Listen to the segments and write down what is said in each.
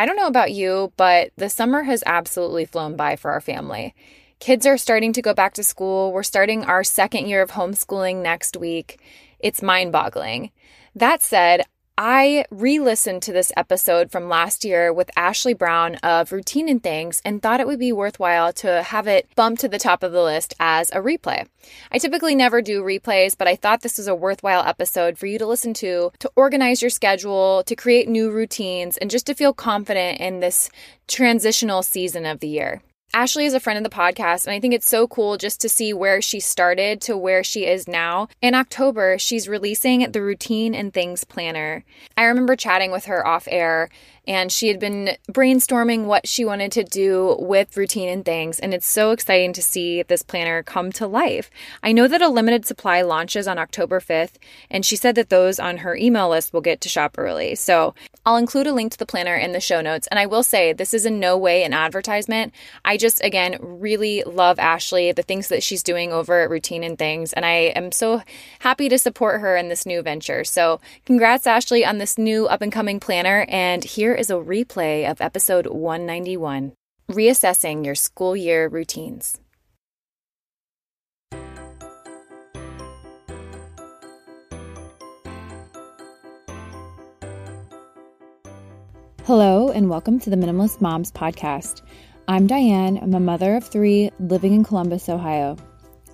I don't know about you, but the summer has absolutely flown by for our family. Kids are starting to go back to school. We're starting our second year of homeschooling next week. It's mind boggling. That said, I re listened to this episode from last year with Ashley Brown of Routine and Things and thought it would be worthwhile to have it bump to the top of the list as a replay. I typically never do replays, but I thought this was a worthwhile episode for you to listen to, to organize your schedule, to create new routines, and just to feel confident in this transitional season of the year. Ashley is a friend of the podcast, and I think it's so cool just to see where she started to where she is now. In October, she's releasing the Routine and Things Planner. I remember chatting with her off air and she had been brainstorming what she wanted to do with routine and things. And it's so exciting to see this planner come to life. I know that a limited supply launches on October 5th, and she said that those on her email list will get to shop early. So I'll include a link to the planner in the show notes. And I will say, this is in no way an advertisement. I just, again, really love Ashley, the things that she's doing over at Routine and Things. And I am so happy to support her in this new venture. So congrats, Ashley, on this new up and coming planner. And here is a replay of episode 191 Reassessing Your School Year Routines. Hello, and welcome to the Minimalist Moms podcast. I'm Diane. I'm a mother of three living in Columbus, Ohio.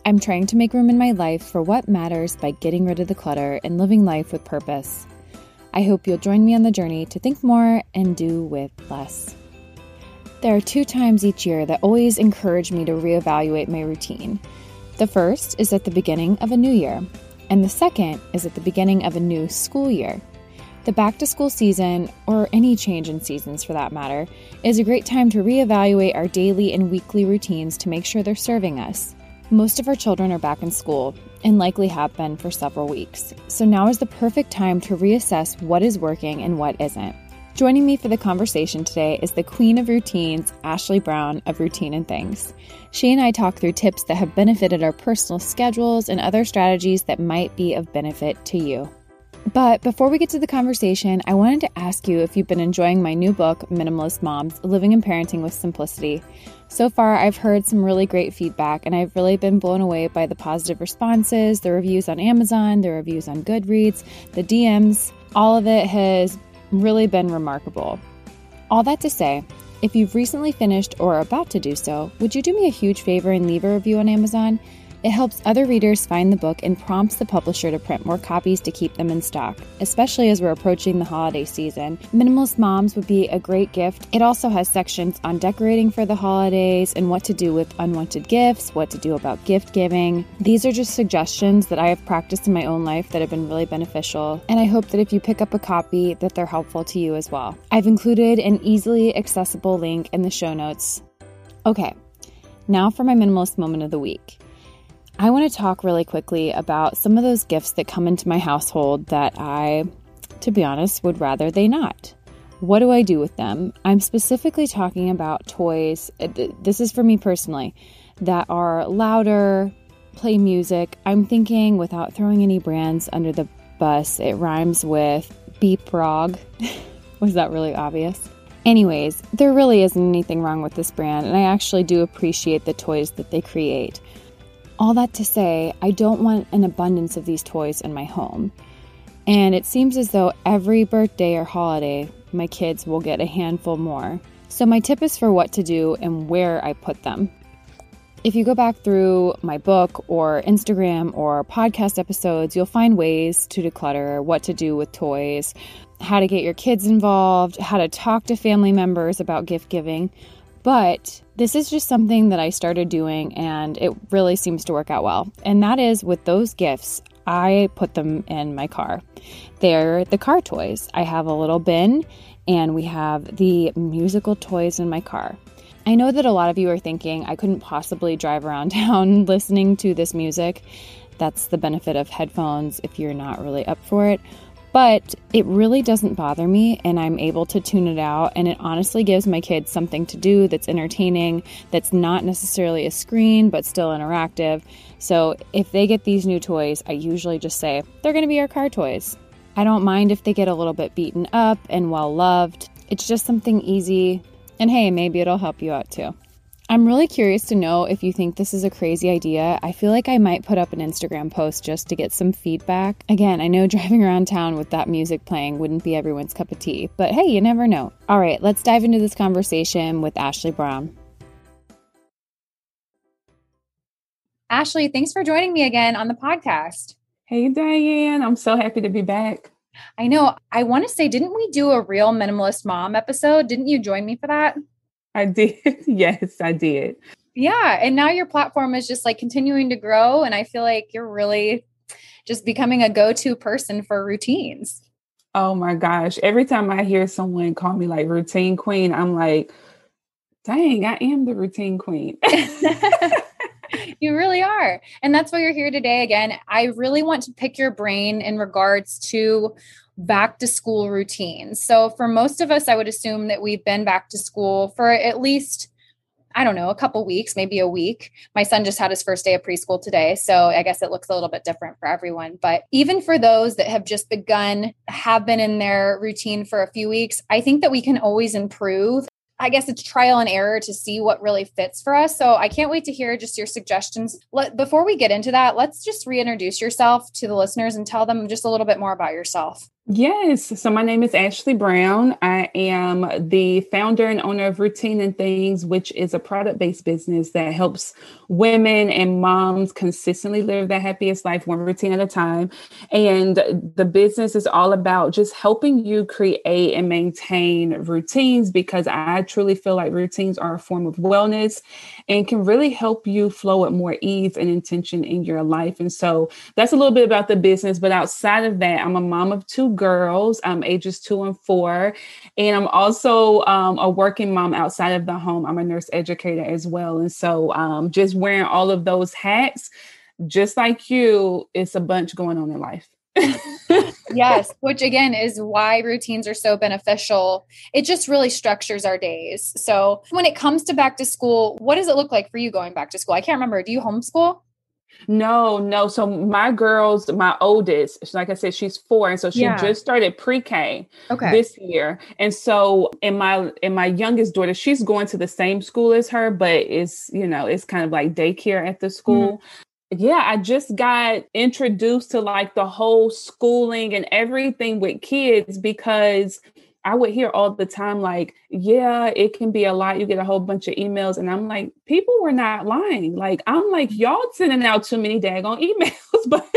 I'm trying to make room in my life for what matters by getting rid of the clutter and living life with purpose. I hope you'll join me on the journey to think more and do with less. There are two times each year that always encourage me to reevaluate my routine. The first is at the beginning of a new year, and the second is at the beginning of a new school year. The back to school season, or any change in seasons for that matter, is a great time to reevaluate our daily and weekly routines to make sure they're serving us. Most of our children are back in school and likely have been for several weeks, so now is the perfect time to reassess what is working and what isn't. Joining me for the conversation today is the queen of routines, Ashley Brown of Routine and Things. She and I talk through tips that have benefited our personal schedules and other strategies that might be of benefit to you. But before we get to the conversation, I wanted to ask you if you've been enjoying my new book, Minimalist Moms Living and Parenting with Simplicity. So far, I've heard some really great feedback, and I've really been blown away by the positive responses, the reviews on Amazon, the reviews on Goodreads, the DMs. All of it has really been remarkable. All that to say, if you've recently finished or are about to do so, would you do me a huge favor and leave a review on Amazon? It helps other readers find the book and prompts the publisher to print more copies to keep them in stock, especially as we're approaching the holiday season. Minimalist Moms would be a great gift. It also has sections on decorating for the holidays and what to do with unwanted gifts, what to do about gift giving. These are just suggestions that I have practiced in my own life that have been really beneficial, and I hope that if you pick up a copy that they're helpful to you as well. I've included an easily accessible link in the show notes. Okay, now for my minimalist moment of the week. I want to talk really quickly about some of those gifts that come into my household that I, to be honest, would rather they not. What do I do with them? I'm specifically talking about toys. Uh, this is for me personally that are louder, play music. I'm thinking without throwing any brands under the bus, it rhymes with beep rog. Was that really obvious? Anyways, there really isn't anything wrong with this brand, and I actually do appreciate the toys that they create. All that to say, I don't want an abundance of these toys in my home. And it seems as though every birthday or holiday, my kids will get a handful more. So, my tip is for what to do and where I put them. If you go back through my book or Instagram or podcast episodes, you'll find ways to declutter, what to do with toys, how to get your kids involved, how to talk to family members about gift giving. But this is just something that I started doing and it really seems to work out well. And that is with those gifts, I put them in my car. They're the car toys. I have a little bin and we have the musical toys in my car. I know that a lot of you are thinking I couldn't possibly drive around town listening to this music. That's the benefit of headphones if you're not really up for it. But it really doesn't bother me, and I'm able to tune it out. And it honestly gives my kids something to do that's entertaining, that's not necessarily a screen, but still interactive. So if they get these new toys, I usually just say, they're to be our car toys. I don't mind if they get a little bit beaten up and well loved. It's just something easy, and hey, maybe it'll help you out too. I'm really curious to know if you think this is a crazy idea. I feel like I might put up an Instagram post just to get some feedback. Again, I know driving around town with that music playing wouldn't be everyone's cup of tea, but hey, you never know. All right, let's dive into this conversation with Ashley Brown. Ashley, thanks for joining me again on the podcast. Hey, Diane. I'm so happy to be back. I know. I want to say, didn't we do a real minimalist mom episode? Didn't you join me for that? I did. yes, I did. Yeah. And now your platform is just like continuing to grow. And I feel like you're really just becoming a go to person for routines. Oh my gosh. Every time I hear someone call me like routine queen, I'm like, dang, I am the routine queen. you really are. And that's why you're here today. Again, I really want to pick your brain in regards to back to school routines. So, for most of us, I would assume that we've been back to school for at least, I don't know, a couple weeks, maybe a week. My son just had his first day of preschool today. So, I guess it looks a little bit different for everyone. But even for those that have just begun, have been in their routine for a few weeks, I think that we can always improve I guess it's trial and error to see what really fits for us. So I can't wait to hear just your suggestions. Let, before we get into that, let's just reintroduce yourself to the listeners and tell them just a little bit more about yourself. Yes. So my name is Ashley Brown. I am the founder and owner of Routine and Things, which is a product based business that helps women and moms consistently live their happiest life one routine at a time. And the business is all about just helping you create and maintain routines because I truly feel like routines are a form of wellness and can really help you flow with more ease and intention in your life. And so that's a little bit about the business. But outside of that, I'm a mom of two girls, um, ages two and four. And I'm also um, a working mom outside of the home. I'm a nurse educator as well. And so um, just wearing all of those hats, just like you, it's a bunch going on in life. yes, which again is why routines are so beneficial. It just really structures our days. So, when it comes to back to school, what does it look like for you going back to school? I can't remember. Do you homeschool? No, no. So my girls, my oldest, like I said, she's four, and so she yeah. just started pre-K okay. this year. And so, in my in my youngest daughter, she's going to the same school as her, but it's you know it's kind of like daycare at the school. Mm-hmm. Yeah, I just got introduced to like the whole schooling and everything with kids because I would hear all the time, like, yeah, it can be a lot. You get a whole bunch of emails. And I'm like, people were not lying. Like, I'm like, y'all sending out too many daggone emails. but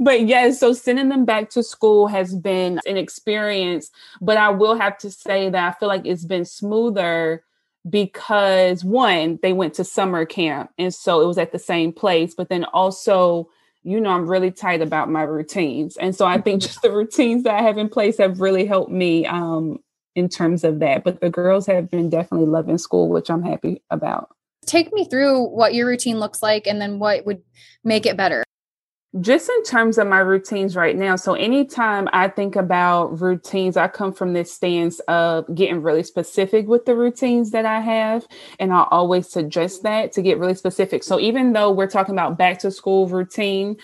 but yes, so sending them back to school has been an experience. But I will have to say that I feel like it's been smoother because one, they went to summer camp. And so it was at the same place. But then also you know, I'm really tight about my routines. And so I think just the routines that I have in place have really helped me um, in terms of that. But the girls have been definitely loving school, which I'm happy about. Take me through what your routine looks like and then what would make it better just in terms of my routines right now. So, anytime I think about routines, I come from this stance of getting really specific with the routines that I have. And I always suggest that to get really specific. So, even though we're talking about back to school routine,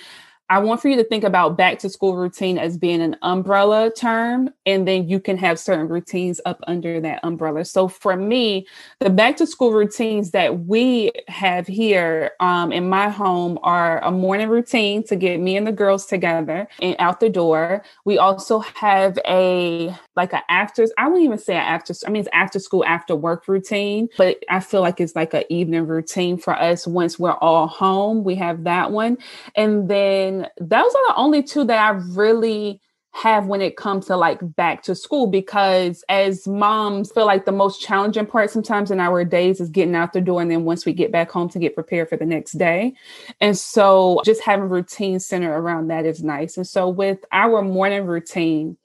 I want for you to think about back to school routine as being an umbrella term, and then you can have certain routines up under that umbrella. So for me, the back to school routines that we have here um, in my home are a morning routine to get me and the girls together and out the door. We also have a like an after, I wouldn't even say an after, I mean, it's after school, after work routine, but I feel like it's like an evening routine for us once we're all home. We have that one. And then those are the only two that I really have when it comes to like back to school because as moms feel like the most challenging part sometimes in our days is getting out the door and then once we get back home to get prepared for the next day. And so just having routine centered around that is nice. And so with our morning routine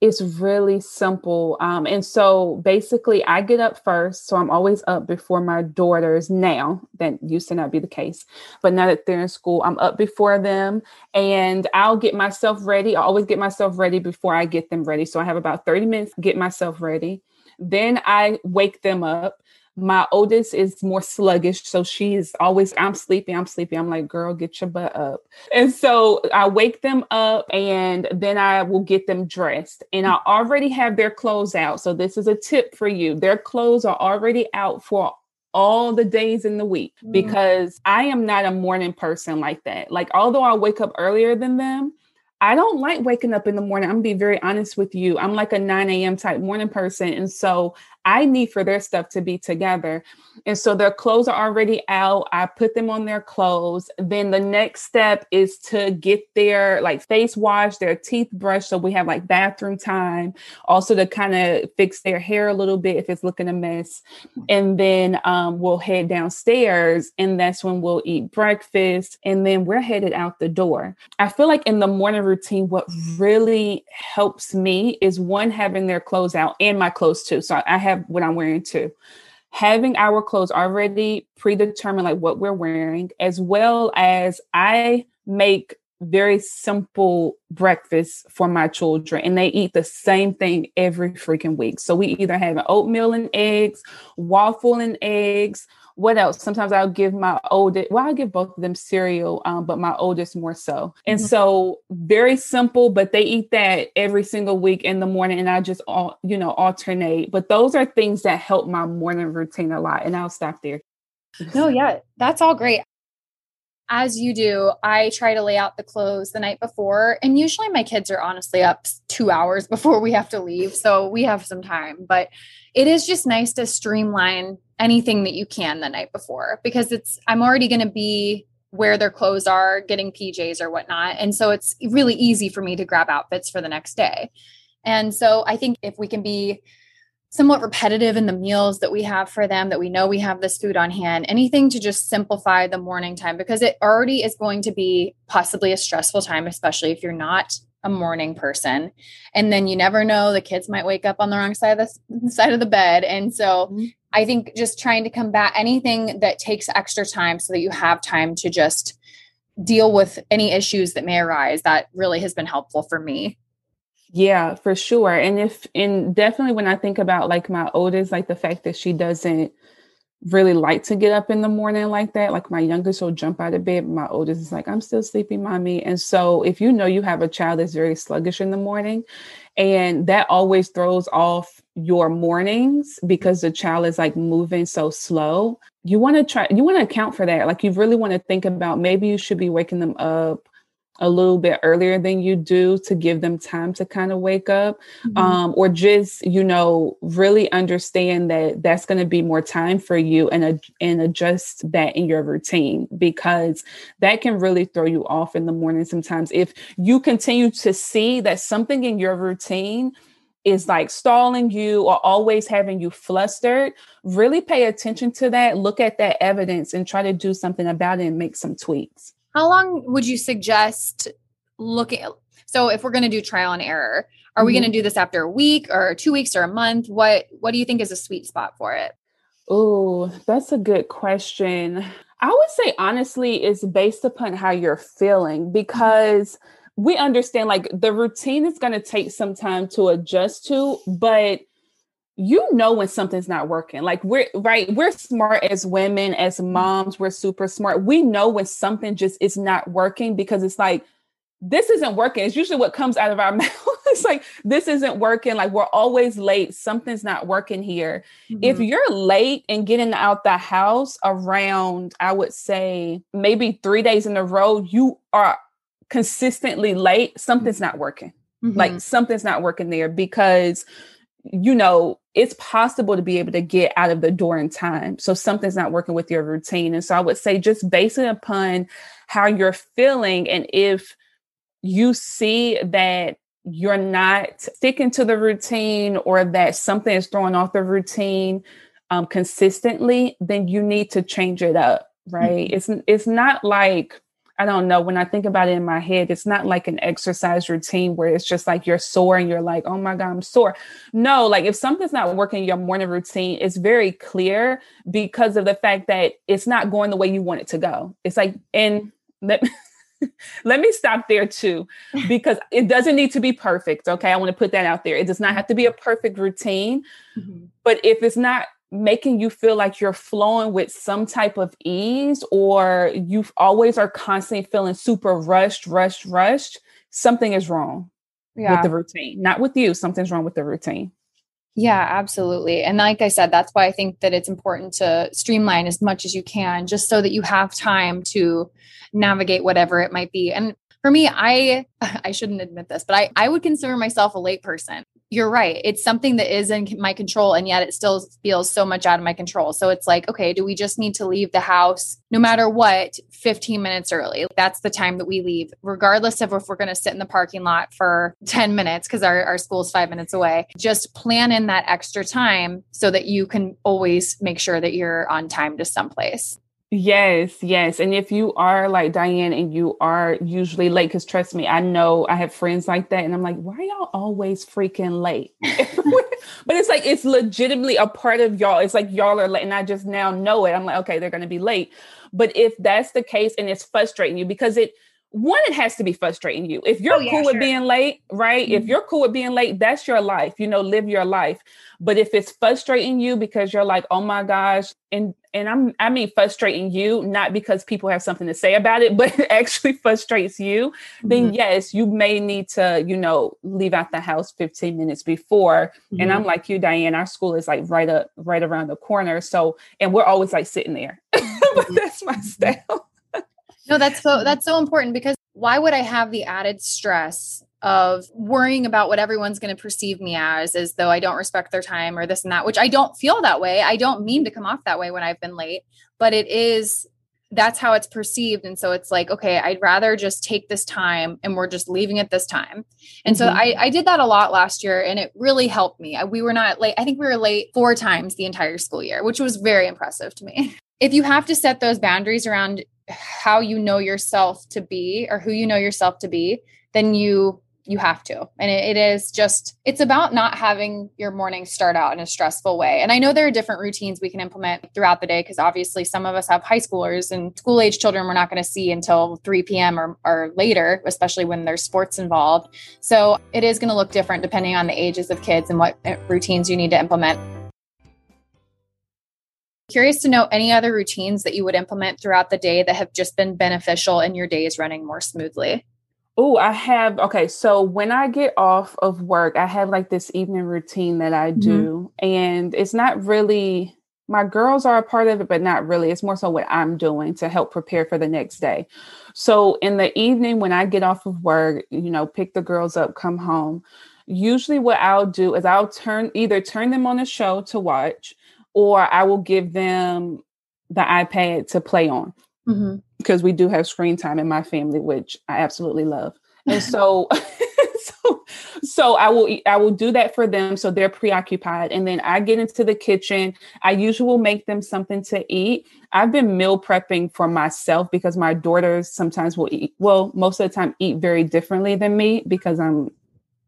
it's really simple. Um, and so basically, I get up first. So I'm always up before my daughters now. That used to not be the case. But now that they're in school, I'm up before them and I'll get myself ready. I always get myself ready before I get them ready. So I have about 30 minutes to get myself ready. Then I wake them up My oldest is more sluggish. So she's always, I'm sleepy, I'm sleepy. I'm like, girl, get your butt up. And so I wake them up and then I will get them dressed. And I already have their clothes out. So this is a tip for you. Their clothes are already out for all the days in the week mm. because I am not a morning person like that. Like, although I wake up earlier than them, I don't like waking up in the morning. I'm gonna be very honest with you. I'm like a 9 a.m. type morning person. And so I need for their stuff to be together. And so their clothes are already out. I put them on their clothes. Then the next step is to get their like face wash, their teeth brushed. So we have like bathroom time. Also to kind of fix their hair a little bit if it's looking a mess. And then um, we'll head downstairs and that's when we'll eat breakfast. And then we're headed out the door. I feel like in the morning routine, what really helps me is one, having their clothes out and my clothes too. So I have what I'm wearing too. Having our clothes already predetermined, like what we're wearing, as well as I make very simple breakfast for my children and they eat the same thing every freaking week. So we either have oatmeal and eggs, waffle and eggs, what else? Sometimes I'll give my oldest, well, I'll give both of them cereal, um, but my oldest more so. And mm-hmm. so very simple, but they eat that every single week in the morning and I just all, you know, alternate. But those are things that help my morning routine a lot. And I'll stop there. No, yeah, that's all great as you do, I try to lay out the clothes the night before. And usually my kids are honestly up two hours before we have to leave. So we have some time. But it is just nice to streamline anything that you can the night before because it's, I'm already going to be where their clothes are, getting PJs or whatnot. And so it's really easy for me to grab outfits for the next day. And so I think if we can be somewhat repetitive in the meals that we have for them that we know we have this food on hand. Anything to just simplify the morning time because it already is going to be possibly a stressful time especially if you're not a morning person. And then you never know the kids might wake up on the wrong side of the side of the bed. And so mm-hmm. i think just trying to combat anything that takes extra time so that you have time to just deal with any issues that may arise that really has been helpful for me yeah, for sure. And if and definitely when I think about like my oldest, like the fact that she doesn't really like to get up in the morning like that. Like my youngest will jump out of bed, my oldest is like, I'm still sleeping, mommy. And so if you know you have a child that's very sluggish in the morning, and that always throws off your mornings because the child is like moving so slow. You want to try, you want to account for that. Like you really want to think about maybe you should be waking them up a little bit earlier than you do to give them time to kind of wake up mm-hmm. um, or just you know really understand that that's going to be more time for you and, uh, and adjust that in your routine because that can really throw you off in the morning sometimes if you continue to see that something in your routine is like stalling you or always having you flustered, really pay attention to that, look at that evidence and try to do something about it and make some tweaks. How long would you suggest looking? So if we're going to do trial and error, are mm-hmm. we going to do this after a week or two weeks or a month? What What do you think is a sweet spot for it? Oh, that's a good question. I would say honestly, it's based upon how you're feeling because we understand like the routine is going to take some time to adjust to, but you know when something's not working. Like we're right, we're smart as women, as mm-hmm. moms, we're super smart. We know when something just is not working because it's like this isn't working. It's usually what comes out of our mouth. it's like this isn't working. Like we're always late. Something's not working here. Mm-hmm. If you're late and getting out the house around, I would say maybe three days in a row, you are consistently late. Something's not working. Mm-hmm. Like something's not working there because you know, it's possible to be able to get out of the door in time. So something's not working with your routine. And so I would say just based upon how you're feeling and if you see that you're not sticking to the routine or that something is throwing off the routine um, consistently, then you need to change it up, right? Mm-hmm. It's it's not like I don't know. When I think about it in my head, it's not like an exercise routine where it's just like you're sore and you're like, oh my God, I'm sore. No, like if something's not working your morning routine, it's very clear because of the fact that it's not going the way you want it to go. It's like, and let, let me stop there too, because it doesn't need to be perfect. Okay. I want to put that out there. It does not have to be a perfect routine. Mm-hmm. But if it's not making you feel like you're flowing with some type of ease or you always are constantly feeling super rushed, rushed, rushed, something is wrong yeah. with the routine. Not with you, something's wrong with the routine. Yeah, absolutely. And like I said, that's why I think that it's important to streamline as much as you can, just so that you have time to navigate whatever it might be. And for me, I I shouldn't admit this, but I I would consider myself a late person you're right. It's something that is in my control, and yet it still feels so much out of my control. So it's like, okay, do we just need to leave the house no matter what 15 minutes early? That's the time that we leave, regardless of if we're going to sit in the parking lot for 10 minutes because our, our school's five minutes away. Just plan in that extra time so that you can always make sure that you're on time to someplace. Yes, yes. And if you are like Diane and you are usually late, because trust me, I know I have friends like that. And I'm like, why are y'all always freaking late? but it's like, it's legitimately a part of y'all. It's like y'all are late. And I just now know it. I'm like, okay, they're going to be late. But if that's the case and it's frustrating you because it, one, it has to be frustrating you. If you're oh, yeah, cool sure. with being late, right? Mm-hmm. If you're cool with being late, that's your life, you know, live your life. But if it's frustrating you because you're like, oh my gosh, and and I'm I mean frustrating you, not because people have something to say about it, but it actually frustrates you, mm-hmm. then yes, you may need to, you know, leave out the house 15 minutes before. Mm-hmm. And I'm mm-hmm. like you, Diane, our school is like right up right around the corner. So and we're always like sitting there. but that's my style. no, that's so that's so important because why would I have the added stress of worrying about what everyone's going to perceive me as, as though I don't respect their time or this and that, which I don't feel that way. I don't mean to come off that way when I've been late, but it is that's how it's perceived. And so it's like, okay, I'd rather just take this time and we're just leaving it this time. And mm-hmm. so I, I did that a lot last year and it really helped me. We were not late. I think we were late four times the entire school year, which was very impressive to me. If you have to set those boundaries around how you know yourself to be or who you know yourself to be, then you you have to. And it, it is just, it's about not having your morning start out in a stressful way. And I know there are different routines we can implement throughout the day because obviously some of us have high schoolers and school age children we're not going to see until 3 p.m. Or, or later, especially when there's sports involved. So it is going to look different depending on the ages of kids and what uh, routines you need to implement. Curious to know any other routines that you would implement throughout the day that have just been beneficial in your days running more smoothly. Oh, I have okay. So when I get off of work, I have like this evening routine that I mm-hmm. do, mm-hmm. and it's not really my girls are a part of it, but not really. It's more so what I'm doing to help prepare for the next day. So in the evening, when I get off of work, you know, pick the girls up, come home. Usually, what I'll do is I'll turn either turn them on a show to watch, or I will give them the iPad to play on. Mm-hmm because we do have screen time in my family, which I absolutely love. And so, so, so I will I will do that for them so they're preoccupied, and then I get into the kitchen. I usually will make them something to eat. I've been meal prepping for myself because my daughters sometimes will eat. Well, most of the time, eat very differently than me because I'm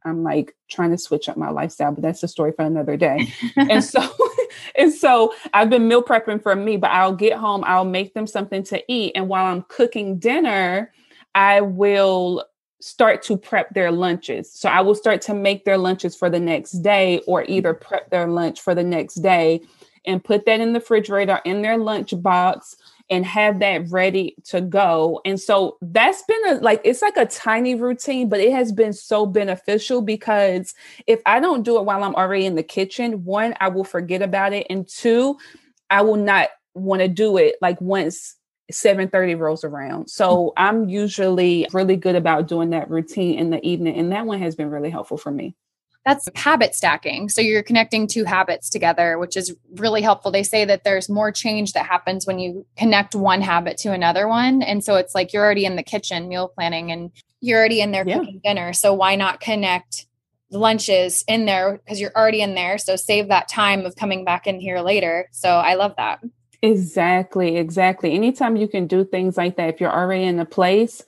I'm like trying to switch up my lifestyle, but that's a story for another day. and so and so I've been meal prepping for me, but I'll get home, I'll make them something to eat. And while I'm cooking dinner, I will start to prep their lunches. So I will start to make their lunches for the next day or either prep their lunch for the next day and put that in the refrigerator in their lunch box and have that ready to go. And so that's been a like it's like a tiny routine, but it has been so beneficial because if I don't do it while I'm already in the kitchen, one, I will forget about it. And two, I will not want to do it like once 7:30 rolls around. So mm. I'm usually really good about doing that routine in the evening. And that one has been really helpful for me that's habit stacking. So you're connecting two habits together, which is really helpful. They say that there's more change that happens when you connect one habit to another one. And so it's like you're already in the kitchen meal planning and you're already in there yeah. cooking dinner. So why not connect lunches in there because you're already in there. So save that time of coming back in here later. So I love that. Exactly, exactly. Anytime you can do things like that, if you're already in a place,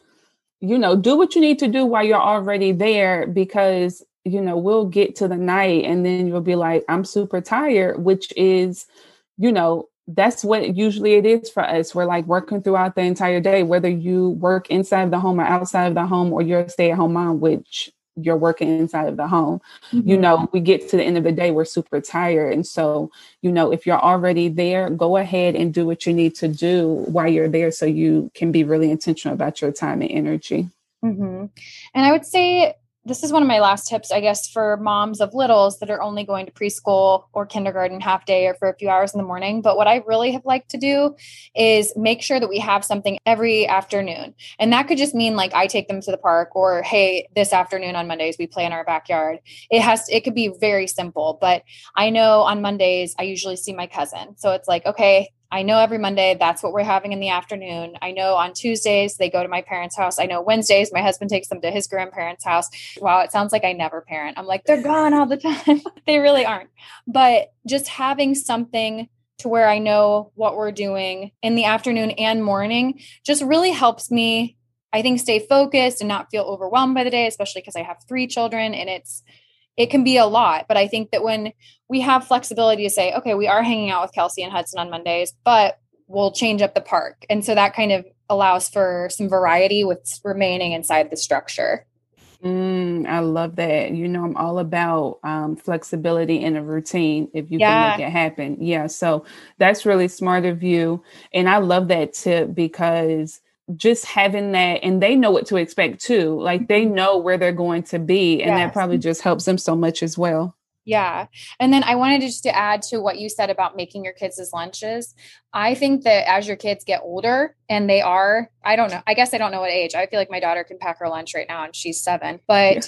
you know, do what you need to do while you're already there because you know, we'll get to the night and then you'll be like, I'm super tired, which is, you know, that's what usually it is for us. We're like working throughout the entire day, whether you work inside of the home or outside of the home, or you're a stay at home mom, which you're working inside of the home. Mm-hmm. You know, we get to the end of the day, we're super tired. And so, you know, if you're already there, go ahead and do what you need to do while you're there so you can be really intentional about your time and energy. Mm-hmm. And I would say this is one of my last tips, I guess, for moms of littles that are only going to preschool or kindergarten half day or for a few hours in the morning. But what I really have liked to do is make sure that we have something every afternoon. And that could just mean like I take them to the park or, hey, this afternoon on Mondays, we play in our backyard. It has, it could be very simple. But I know on Mondays, I usually see my cousin. So it's like, okay, I know every Monday that's what we're having in the afternoon. I know on Tuesdays they go to my parents' house. I know Wednesdays my husband takes them to his grandparents' house. Wow, it sounds like I never parent. I'm like, they're gone all the time. they really aren't. But just having something to where I know what we're doing in the afternoon and morning just really helps me, I think, stay focused and not feel overwhelmed by the day, especially because I have three children and it's it can be a lot. But I think that when we have flexibility to say, okay, we are hanging out with Kelsey and Hudson on Mondays, but we'll change up the park. And so that kind of allows for some variety with remaining inside the structure. Mm, I love that. You know, I'm all about um, flexibility in a routine if you yeah. can make it happen. Yeah. So that's really smart of you. And I love that tip because just having that and they know what to expect too. Like they mm-hmm. know where they're going to be and yes. that probably just helps them so much as well. Yeah. And then i wanted just to add to what you said about making your kids as lunches. I think that as your kids get older and they are i don't know i guess i don't know what age i feel like my daughter can pack her lunch right now and she's seven but yeah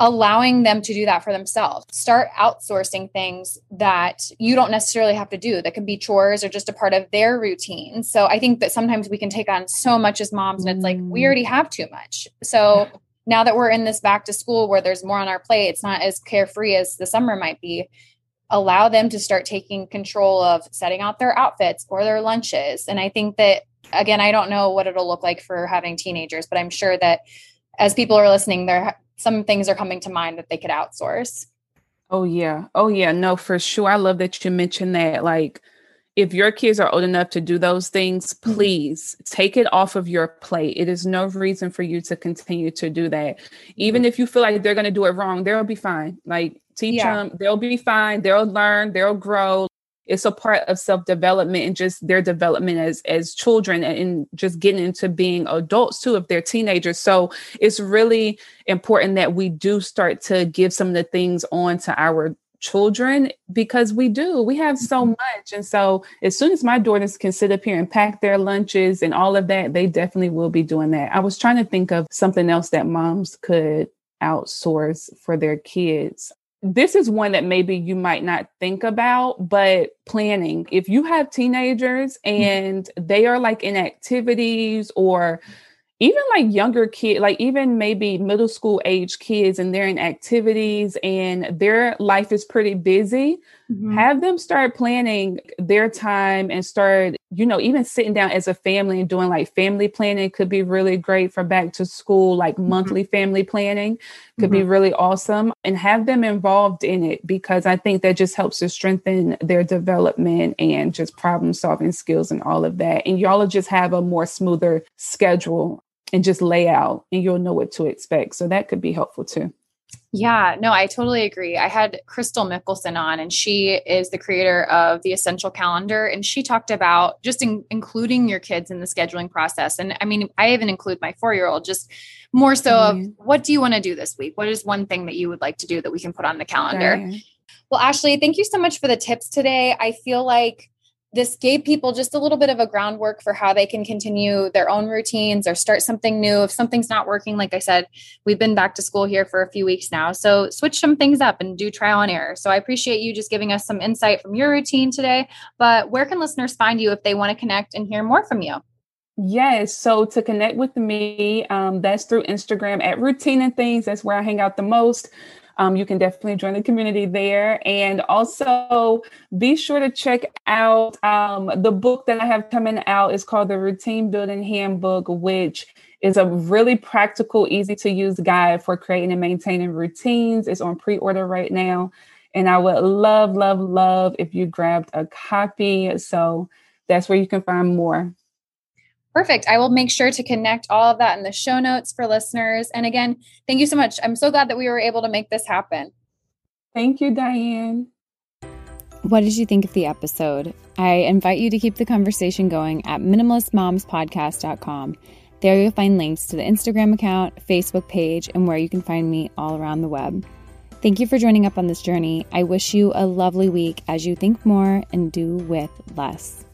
allowing them to do that for themselves. Start outsourcing things that you don't necessarily have to do that can be chores or just a part of their routine. So I think that sometimes we can take on so much as moms and it's like we already mm. have too much. So now that we're in this back to school where there's more on our plate, it's not as carefree as the summer might be. Allow them to start taking control of setting out their outfits or their lunches. And I think that again, I don't know what it'll look like for having teenagers, but I'm sure that as people are listening, they're some things are coming to mind that they could outsource. Oh yeah. Oh yeah. No, for sure. I love that you mentioned that. Like if your kids are old enough to do those things, mm-hmm. please take it off of your plate. It is no reason for you to continue to do that. Even if you feel like they're going to do it wrong, they'll be fine. Like teach yeah. them, they'll be fine. They'll learn, they'll grow it's a part of self-development and just their development as as children and just getting into being adults too if they're teenagers. So it's really important that we do start to give some of the things on to our children because we do we have so mm-hmm. much. And so as soon as my daughters can sit up here and pack their lunches and all of that they definitely will be doing that. I was trying to think of something else that moms could outsource for their kids this is one that maybe you might not think about, but planning. If you have teenagers mm-hmm. and they are like in activities or even like younger kids, like even maybe middle school age kids, and they're in activities and their life is pretty busy, mm-hmm. have them start planning their time and start, you know, even sitting down as a family and doing like family planning could be really great for back to school, like mm-hmm. monthly family planning could mm-hmm. be really awesome and have them involved in it because I think that just helps to strengthen their development and just problem solving skills and all of that. And y'all will just have a more smoother schedule and just layout and you'll know what to expect. So that could be helpful too. Yeah, no, I totally agree. I had Crystal Mickelson on, and she is the creator of the Essential Calendar. And she talked about just in, including your kids in the scheduling process. And I mean, I even include my four year old, just more so mm-hmm. of what do you want to do this week? What is one thing that you would like to do that we can put on the calendar? Right. Well, Ashley, thank you so much for the tips today. I feel like this gave people just a little bit of a groundwork for how they can continue their own routines or start something new. If something's not working, like I said, we've been back to school here for a few weeks now. So switch some things up and do trial and error. So I appreciate you just giving us some insight from your routine today. But where can listeners find you if they want to connect and hear more from you? Yes. So to connect with me, um, that's through Instagram at Routine and Things. That's where I hang out the most um, you can definitely join the community there. And also be sure to check out um, the book that I have coming out is called the Routine Building Handbook, which is a really practical, easy to use guide for creating and maintaining routines. It's on pre order right now. And I would love, love, love if you grabbed a copy. So that's where you can find more. Perfect. I will make sure to connect all of that in the show notes for listeners. And again, thank you so much. I'm so glad that we were able to make this happen. Thank you, Diane. What did you think of the episode? I invite you to keep the conversation going at minimalistmomspodcast.com. There you'll find links to the Instagram account, Facebook page, and where you can find me all around the web. Thank you for joining up on this journey. I wish you a lovely week as you think more and do with less.